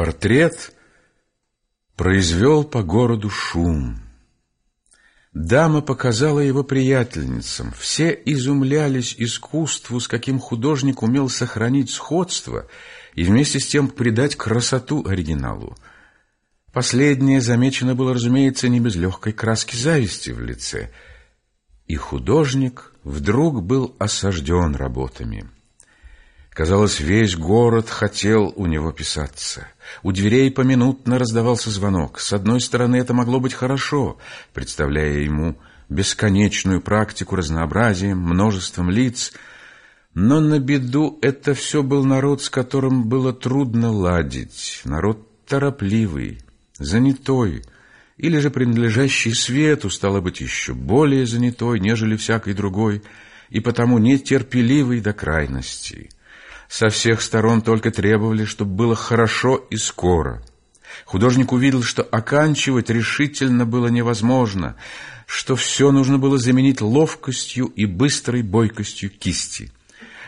Портрет произвел по городу шум. Дама показала его приятельницам. Все изумлялись искусству, с каким художник умел сохранить сходство и вместе с тем придать красоту оригиналу. Последнее замечено было, разумеется, не без легкой краски зависти в лице. И художник вдруг был осажден работами. Казалось, весь город хотел у него писаться. У дверей поминутно раздавался звонок. С одной стороны, это могло быть хорошо, представляя ему бесконечную практику разнообразием, множеством лиц, но на беду это все был народ, с которым было трудно ладить, народ торопливый, занятой, или же принадлежащий свету, стало быть, еще более занятой, нежели всякий другой, и потому нетерпеливый до крайности. Со всех сторон только требовали, чтобы было хорошо и скоро. Художник увидел, что оканчивать решительно было невозможно, что все нужно было заменить ловкостью и быстрой бойкостью кисти.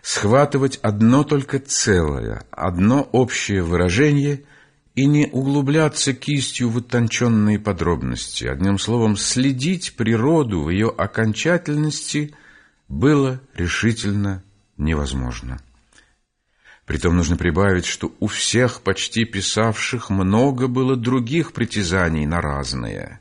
Схватывать одно только целое, одно общее выражение и не углубляться кистью в утонченные подробности. Одним словом, следить природу в ее окончательности было решительно невозможно. Притом нужно прибавить, что у всех почти писавших много было других притязаний на разные.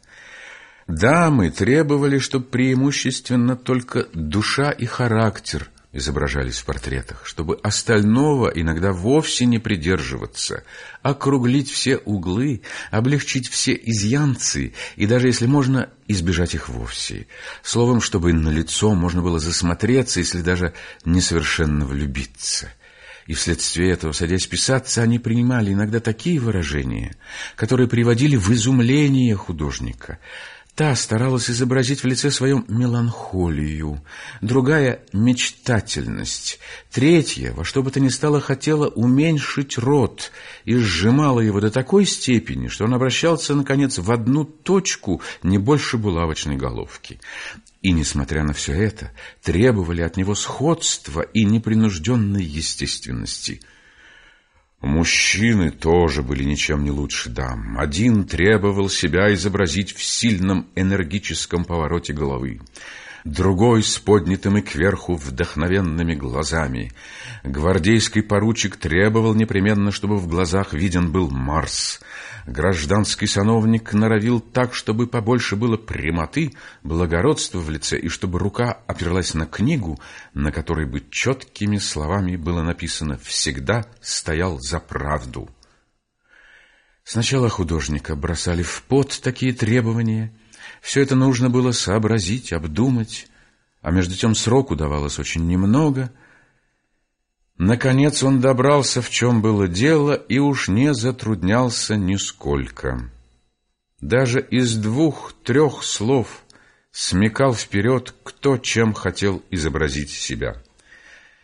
Дамы требовали, чтобы преимущественно только душа и характер изображались в портретах, чтобы остального иногда вовсе не придерживаться, округлить все углы, облегчить все изъянцы и даже, если можно, избежать их вовсе. Словом, чтобы на лицо можно было засмотреться, если даже несовершенно влюбиться и вследствие этого, садясь писаться, они принимали иногда такие выражения, которые приводили в изумление художника. Та старалась изобразить в лице своем меланхолию, другая — мечтательность, третья, во что бы то ни стало, хотела уменьшить рот и сжимала его до такой степени, что он обращался, наконец, в одну точку не больше булавочной головки. И, несмотря на все это, требовали от него сходства и непринужденной естественности. Мужчины тоже были ничем не лучше дам. Один требовал себя изобразить в сильном энергическом повороте головы другой с поднятыми кверху вдохновенными глазами. Гвардейский поручик требовал непременно, чтобы в глазах виден был Марс. Гражданский сановник норовил так, чтобы побольше было прямоты, благородства в лице, и чтобы рука оперлась на книгу, на которой бы четкими словами было написано «Всегда стоял за правду». Сначала художника бросали в пот такие требования — все это нужно было сообразить, обдумать, а между тем сроку давалось очень немного. Наконец он добрался, в чем было дело, и уж не затруднялся нисколько. Даже из двух-трех слов смекал вперед, кто чем хотел изобразить себя.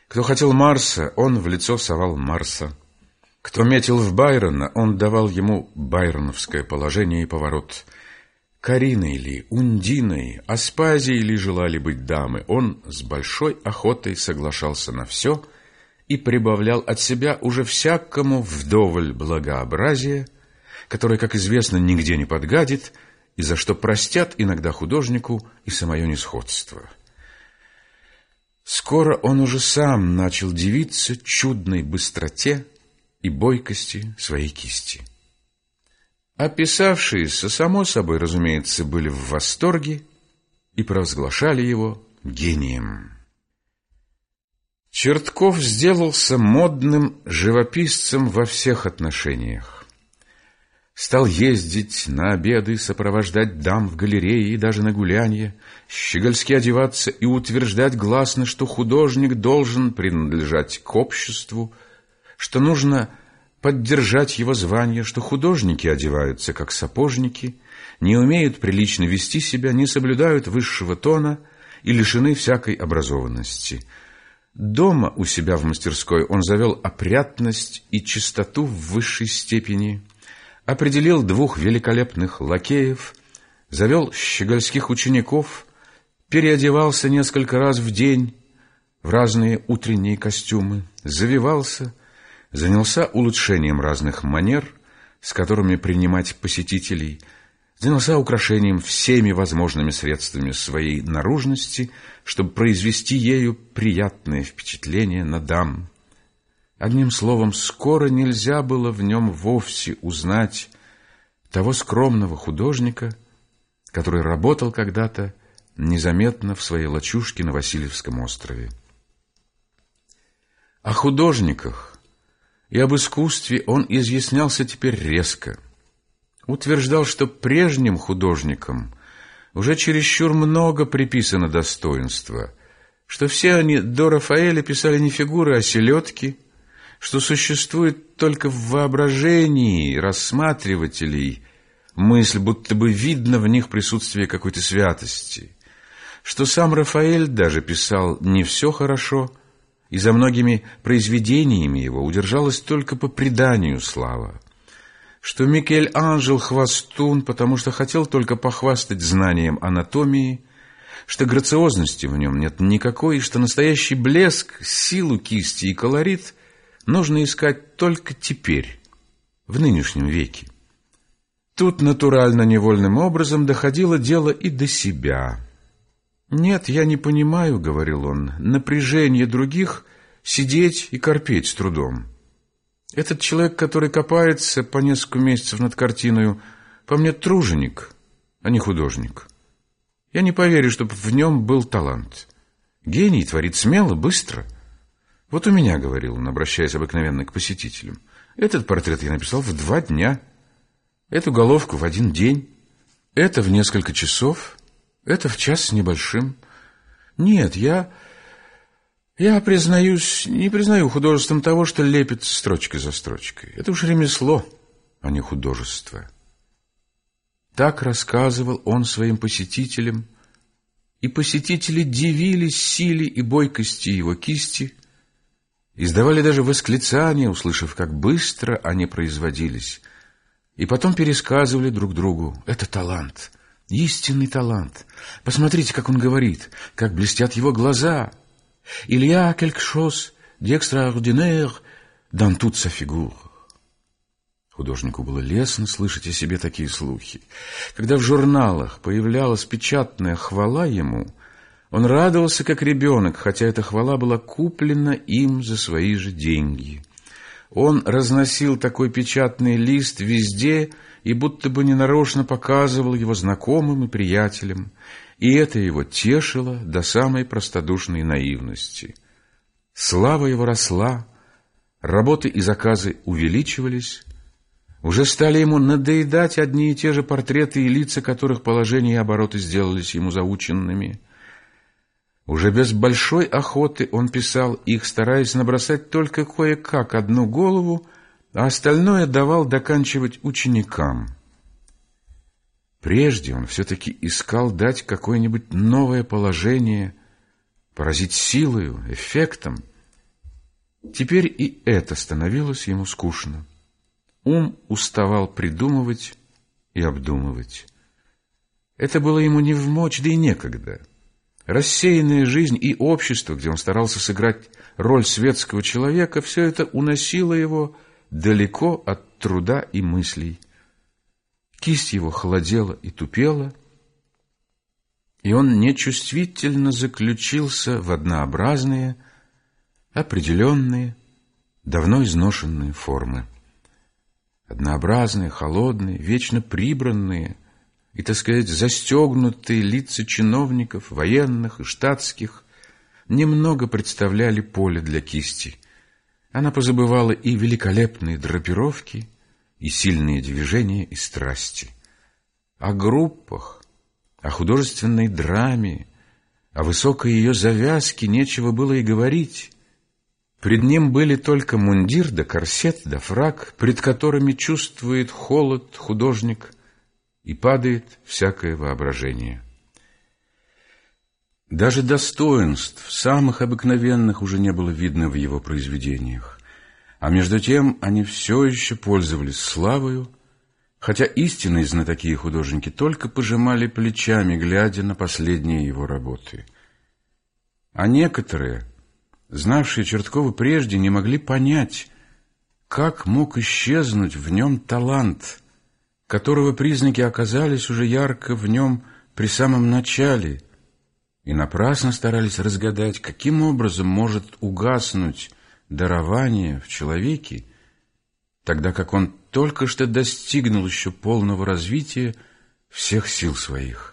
Кто хотел Марса, он в лицо совал Марса. Кто метил в Байрона, он давал ему байроновское положение и поворот – Кариной ли, Ундиной, Аспазией ли желали быть дамы, он с большой охотой соглашался на все и прибавлял от себя уже всякому вдоволь благообразия, которое, как известно, нигде не подгадит, и за что простят иногда художнику и самое несходство. Скоро он уже сам начал дивиться чудной быстроте и бойкости своей кисти. Описавшиеся, само собой, разумеется, были в восторге и провозглашали его гением. Чертков сделался модным живописцем во всех отношениях. Стал ездить на обеды, сопровождать дам в галерее и даже на гулянье, щегольски одеваться и утверждать гласно, что художник должен принадлежать к обществу, что нужно поддержать его звание, что художники одеваются как сапожники, не умеют прилично вести себя, не соблюдают высшего тона и лишены всякой образованности. Дома у себя в мастерской он завел опрятность и чистоту в высшей степени, определил двух великолепных лакеев, завел щегольских учеников, переодевался несколько раз в день в разные утренние костюмы, завивался – занялся улучшением разных манер, с которыми принимать посетителей, занялся украшением всеми возможными средствами своей наружности, чтобы произвести ею приятное впечатление на дам. Одним словом, скоро нельзя было в нем вовсе узнать того скромного художника, который работал когда-то незаметно в своей лачушке на Васильевском острове. О художниках и об искусстве он изъяснялся теперь резко. Утверждал, что прежним художникам уже чересчур много приписано достоинства, что все они до Рафаэля писали не фигуры, а селедки, что существует только в воображении рассматривателей мысль, будто бы видно в них присутствие какой-то святости, что сам Рафаэль даже писал не все хорошо, и за многими произведениями его удержалась только по преданию слава, что Микель-Анжел хвостун, потому что хотел только похвастать знанием анатомии, что грациозности в нем нет никакой, и что настоящий блеск, силу кисти и колорит нужно искать только теперь, в нынешнем веке. Тут натурально-невольным образом доходило дело и до себя. «Нет, я не понимаю», — говорил он, — «напряжение других сидеть и корпеть с трудом. Этот человек, который копается по несколько месяцев над картиной, по мне труженик, а не художник. Я не поверю, чтобы в нем был талант. Гений творит смело, быстро. Вот у меня, — говорил он, обращаясь обыкновенно к посетителям, — этот портрет я написал в два дня — Эту головку в один день, это в несколько часов, это в час с небольшим. Нет, я... Я, признаюсь, не признаю художеством того, что лепит строчкой за строчкой. Это уж ремесло, а не художество. Так рассказывал он своим посетителям, и посетители дивились силе и бойкости его кисти, издавали даже восклицания, услышав, как быстро они производились — и потом пересказывали друг другу. Это талант, истинный талант. Посмотрите, как он говорит, как блестят его глаза. D'extraordinaire dans toute sa figure. Художнику было лестно слышать о себе такие слухи. Когда в журналах появлялась печатная хвала ему, он радовался как ребенок, хотя эта хвала была куплена им за свои же деньги. Он разносил такой печатный лист везде и будто бы ненарочно показывал его знакомым и приятелям, и это его тешило до самой простодушной наивности. Слава его росла, работы и заказы увеличивались, уже стали ему надоедать одни и те же портреты и лица, которых положение и обороты сделались ему заученными – уже без большой охоты он писал их, стараясь набросать только кое-как одну голову, а остальное давал доканчивать ученикам. Прежде он все-таки искал дать какое-нибудь новое положение, поразить силою, эффектом. Теперь и это становилось ему скучно. Ум уставал придумывать и обдумывать. Это было ему не в мочь, да и некогда — Рассеянная жизнь и общество, где он старался сыграть роль светского человека, все это уносило его далеко от труда и мыслей. Кисть его холодела и тупела, и он нечувствительно заключился в однообразные, определенные, давно изношенные формы. Однообразные, холодные, вечно прибранные – и, так сказать, застегнутые лица чиновников, военных и штатских, немного представляли поле для кисти. Она позабывала и великолепные драпировки, и сильные движения и страсти. О группах, о художественной драме, о высокой ее завязке нечего было и говорить. Пред ним были только мундир да корсет да фраг, пред которыми чувствует холод художник – и падает всякое воображение. Даже достоинств, самых обыкновенных, уже не было видно в его произведениях, а между тем они все еще пользовались славою, хотя истинные знатоки и художники только пожимали плечами, глядя на последние его работы. А некоторые, знавшие Черткова прежде, не могли понять, как мог исчезнуть в нем талант, которого признаки оказались уже ярко в нем при самом начале, и напрасно старались разгадать, каким образом может угаснуть дарование в человеке, тогда как он только что достигнул еще полного развития всех сил своих.